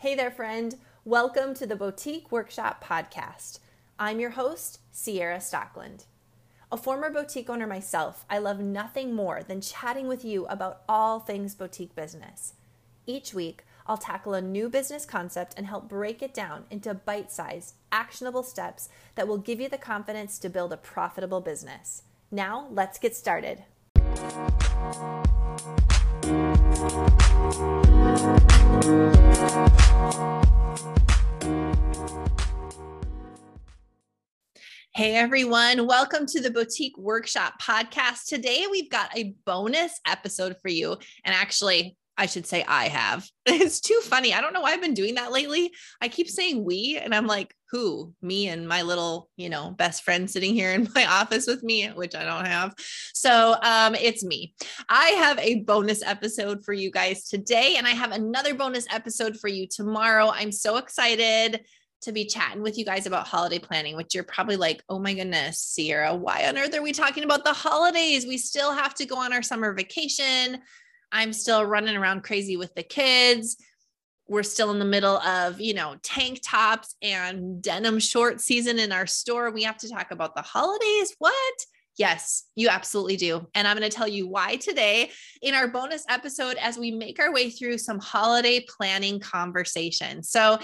Hey there, friend. Welcome to the Boutique Workshop Podcast. I'm your host, Ciara Stockeland. A former boutique owner myself, I love nothing more than chatting with you about all things boutique business. Each week, I'll tackle a new business concept and help break it down into bite sized, actionable steps that will give you the confidence to build a profitable business. Now, let's get started. Hey everyone, welcome to the Boutique Workshop podcast. Today we've got a bonus episode for you. And actually, I should say I have. It's too funny. I don't know why I've been doing that lately. I keep saying we, and I'm like, who? Me and my little, you know, best friend sitting here in my office with me, which I don't have. So um, it's me. I have a bonus episode for you guys today, and I have another bonus episode for you tomorrow. I'm so excited to be chatting with you guys about holiday planning, which you're probably like, oh my goodness, Ciara, why on earth are we talking about the holidays? We still have to go on our summer vacation. I'm still running around crazy with the kids. We're still in the middle of, you know, tank tops and denim short season in our store. We have to talk about the holidays. What? Yes, you absolutely do. And I'm going to tell you why today in our bonus episode as we make our way through some holiday planning conversation. So,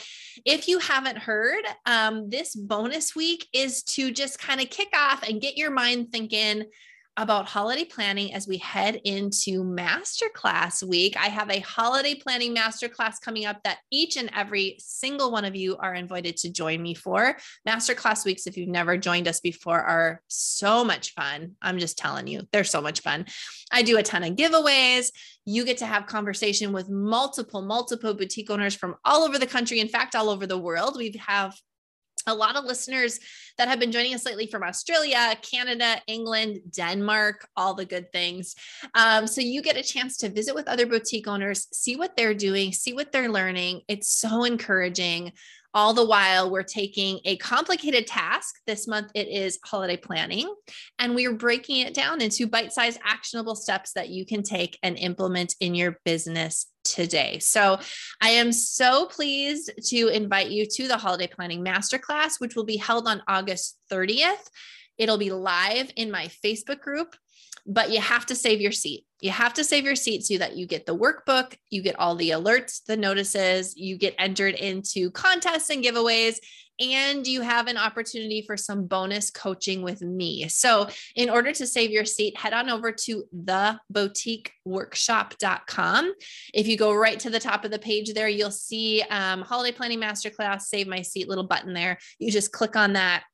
if you haven't heard, um, this bonus week is to just kind of kick off and get your mind thinking about holiday planning as we head into masterclass week. I have a holiday planning masterclass coming up that each and every single one of you are invited to join me for. Masterclass weeks, if you've never joined us before, are so much fun. I'm just telling you, they're so much fun. I do a ton of giveaways. You get to have conversation with multiple, multiple boutique owners from all over the country. In fact, all over the world. We have a lot of listeners that have been joining us lately from Australia, Canada, England, Denmark, all the good things. Um, so you get a chance to visit with other boutique owners, see what they're doing, see what they're learning. It's so encouraging. All the while, we're taking a complicated task. This month, it is holiday planning, and we are breaking it down into bite sized, actionable steps that you can take and implement in your business today. So I am so pleased to invite you to the Holiday Planning Masterclass, which will be held on August 30th. It'll be live in my Facebook group, but you have to save your seat. You have to save your seat so that you get the workbook, you get all the alerts, the notices, you get entered into contests and giveaways, and you have an opportunity for some bonus coaching with me. So, in order to save your seat, head on over to theboutiqueworkshop.com. If you go right to the top of the page there, you'll see um, Holiday Planning Masterclass, Save My Seat little button there. You just click on that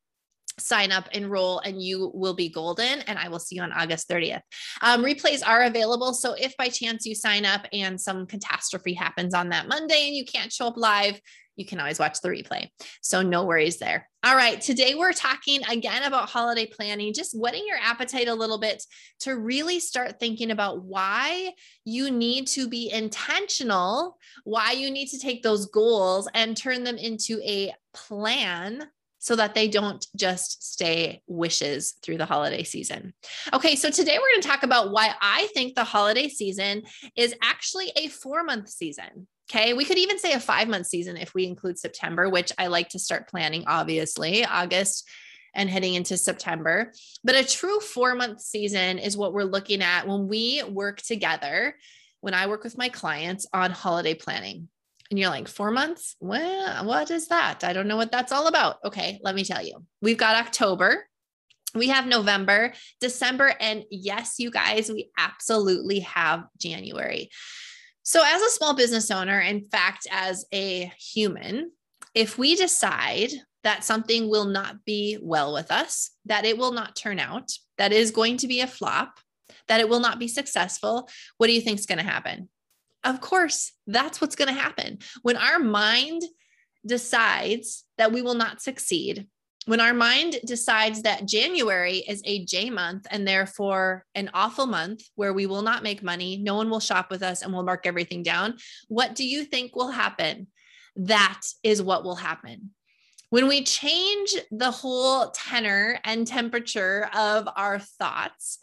sign up, enroll, and you will be golden. And I will see you on August 30th. Um, replays are available. So if by chance you sign up and some catastrophe happens on that Monday and you can't show up live, you can always watch the replay. So no worries there. All right. Today we're talking again about holiday planning, just whetting your appetite a little bit to really start thinking about why you need to be intentional, why you need to take those goals and turn them into a plan so that they don't just stay wishes through the holiday season. Okay, so today we're going to talk about why I think the holiday season is actually a four month season. Okay, we could even say a five month season if we include September, which I like to start planning, obviously, August and heading into September. But a true four month season is what we're looking at when we work together, when I work with my clients on holiday planning. And you're like, four months? Well, what is that? I don't know what that's all about. Okay, let me tell you. We've got October, we have November, December, and yes, you guys, we absolutely have January. So, as a small business owner, in fact, as a human, if we decide that something will not be well with us, that it will not turn out, that is going to be a flop, that it will not be successful, what do you think is going to happen? Of course, that's what's going to happen. When our mind decides that we will not succeed, when our mind decides that January is a J month and therefore an awful month where we will not make money, no one will shop with us and we'll mark everything down, what do you think will happen? That is what will happen. When we change the whole tenor and temperature of our thoughts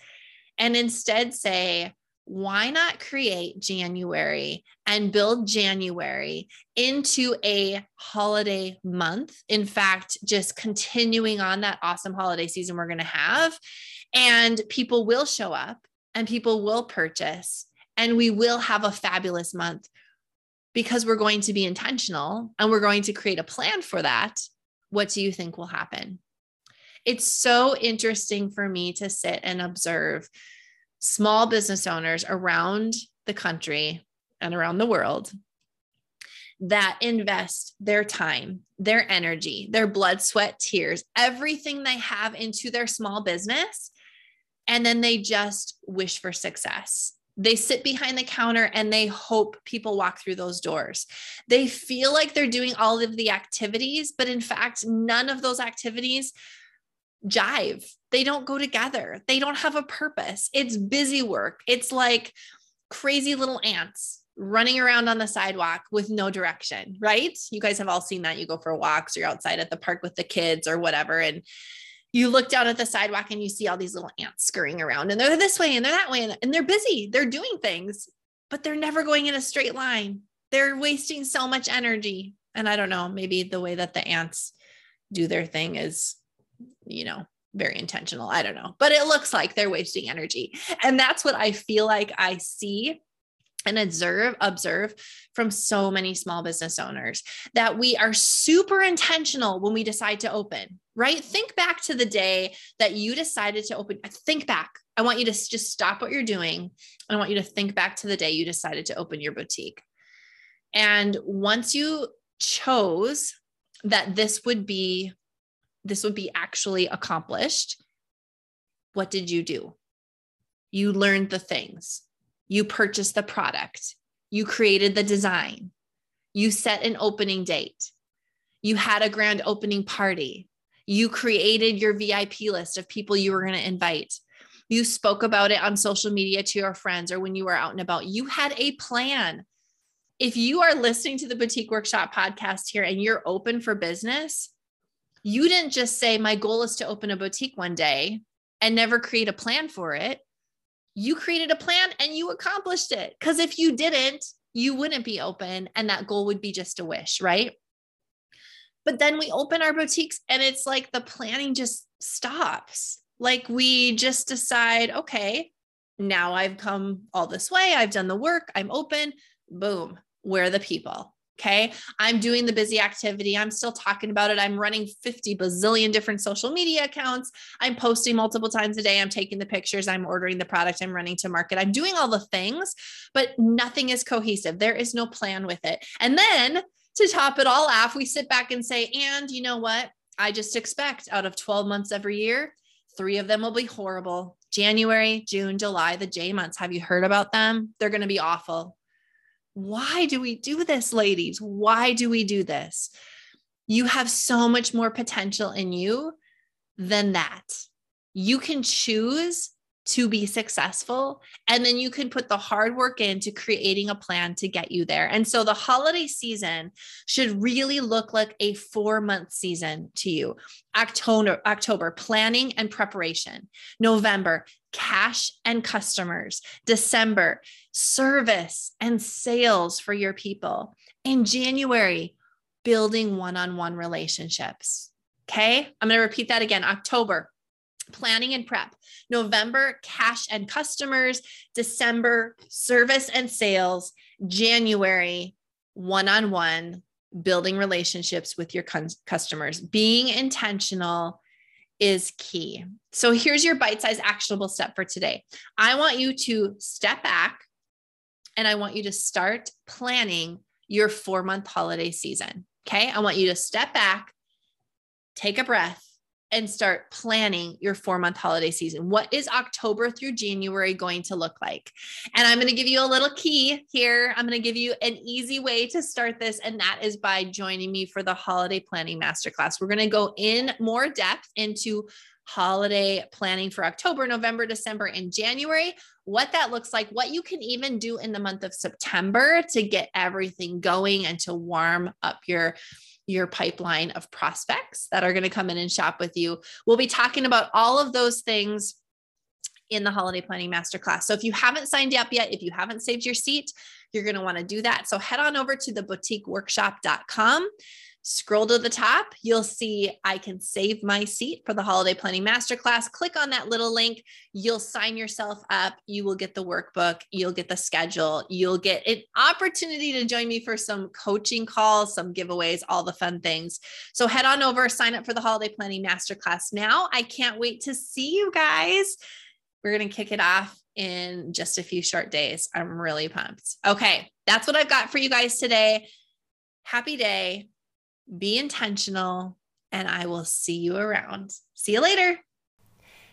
and instead say, why not create January and build January into a holiday month? In fact, just continuing on that awesome holiday season we're going to have. And people will show up and people will purchase, and we will have a fabulous month because we're going to be intentional and we're going to create a plan for that. What do you think will happen? It's so interesting for me to sit and observe small business owners around the country and around the world that invest their time, their energy, their blood, sweat, tears, everything they have into their small business. And then they just wish for success. They sit behind the counter and they hope people walk through those doors. They feel like they're doing all of the activities, but in fact, none of those activities jive. They don't go together. They don't have a purpose. It's busy work. It's like crazy little ants running around on the sidewalk with no direction, right? You guys have all seen that. You go for walks you're outside at the park with the kids or whatever. And you look down at the sidewalk and you see all these little ants scurrying around and they're this way and they're that way and they're busy. They're doing things, but they're never going in a straight line. They're wasting so much energy. And I don't know, maybe the way that the ants do their thing is you know, very intentional. I don't know, but it looks like they're wasting energy. And that's what I feel like I see and observe observe from so many small business owners that we are super intentional when we decide to open right think back to the day that you decided to open think back i want you to just stop what you're doing i want you to think back to the day you decided to open your boutique and once you chose that this would be this would be actually accomplished, what did you do? You learned the things. You purchased the product. You created the design. You set an opening date. You had a grand opening party. You created your VIP list of people you were going to invite. You spoke about it on social media to your friends or when you were out and about. You had a plan. If you are listening to the Boutique Workshop podcast here and you're open for business, you didn't just say, My goal is to open a boutique one day and never create a plan for it. You created a plan and you accomplished it. Because if you didn't, you wouldn't be open and that goal would be just a wish, right? But then we open our boutiques and it's like the planning just stops. Like we just decide, okay, now I've come all this way, I've done the work, I'm open, boom, where are the people? Okay. I'm doing the busy activity. I'm still talking about it. I'm running 50 bazillion different social media accounts. I'm posting multiple times a day. I'm taking the pictures. I'm ordering the product. I'm running to market. I'm doing all the things, but nothing is cohesive. There is no plan with it. And then to top it all off, we sit back and say, and you know what? I just expect out of 12 months every year, three of them will be horrible. January, June, July, the J months. Have you heard about them? They're going to be awful why do we do this, ladies? Why do we do this? You have so much more potential in you than that. You can choose to be successful. And then you can put the hard work into creating a plan to get you there. And so the holiday season should really look like a four month season to you. October, October, planning and preparation. November, cash and customers. December, service and sales for your people. In January, building one on one relationships. Okay. I'm going to repeat that again. October, planning and prep. November, cash and customers. December, service and sales. January, one on one, building relationships with your customers. Being intentional is key. So here's your bite size actionable step for today. I want you to step back and I want you to start planning your four month holiday season. Okay. I want you to step back, take a breath, and start planning your four month holiday season. What is October through January going to look like? And I'm going to give you a little key here. I'm going to give you an easy way to start this, and that is by joining me for the holiday planning masterclass. We're going to go in more depth into holiday planning for October, November, December, and January, what that looks like, what you can even do in the month of September to get everything going and to warm up your your pipeline of prospects that are going to come in and shop with you. We'll be talking about all of those things in the holiday planning masterclass. So if you haven't signed up yet, if you haven't saved your seat, you're going to want to do that. So head on over to the boutiqueworkshop.com Scroll to the top, you'll see I can save my seat for the holiday planning masterclass. Click on that little link. You'll sign yourself up. You will get the workbook. You'll get the schedule. You'll get an opportunity to join me for some coaching calls, some giveaways, all the fun things. So head on over, sign up for the holiday planning masterclass now. I can't wait to see you guys. We're going to kick it off in just a few short days. I'm really pumped. Okay, that's what I've got for you guys today. Happy day be intentional, and I will see you around. See you later.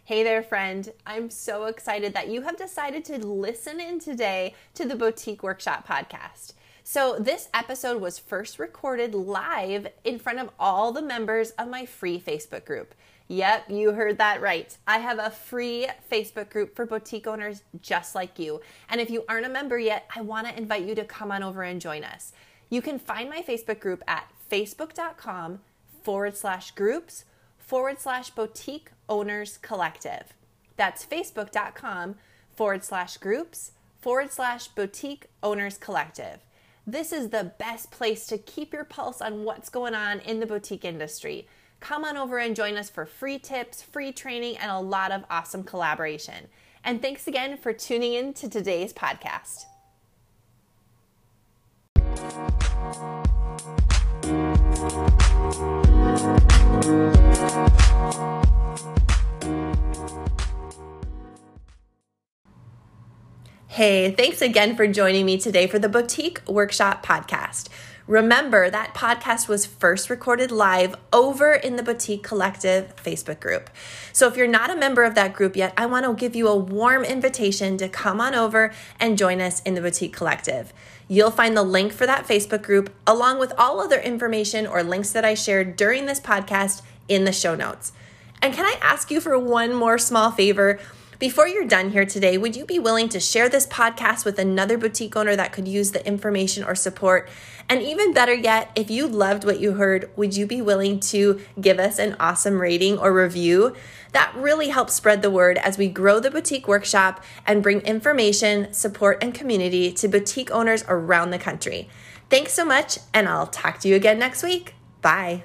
Hey there, friend. I'm so excited that you have decided to listen in today to the Boutique Workshop podcast. So, this episode was first recorded live in front of all the members of my free Facebook group. Yep, you heard that right. I have a free Facebook group for boutique owners just like you. And if you aren't a member yet, I want to invite you to come on over and join us. You can find my Facebook group at facebook.com forward slash groups forward slash boutique owners collective. That's facebook.com forward slash groups forward slash boutique owners collective. This is the best place to keep your pulse on what's going on in the boutique industry. Come on over and join us for free tips, free training, and a lot of awesome collaboration. And thanks again for tuning in to today's podcast. Hey, thanks again for joining me today for the Boutique Workshop Podcast. Remember, that podcast was first recorded live over in the Boutique Collective Facebook group. So if you're not a member of that group yet, I want to give you a warm invitation to come on over and join us in the Boutique Collective. You'll find the link for that Facebook group along with all other information or links that I shared during this podcast in the show notes. And can I ask you for one more small favor? Before you're done here today, would you be willing to share this podcast with another boutique owner that could use the information or support? And even better yet, if you loved what you heard, would you be willing to give us an awesome rating or review? That really helps spread the word as we grow the boutique workshop and bring information, support, and community to boutique owners around the country. Thanks so much, and I'll talk to you again next week. Bye.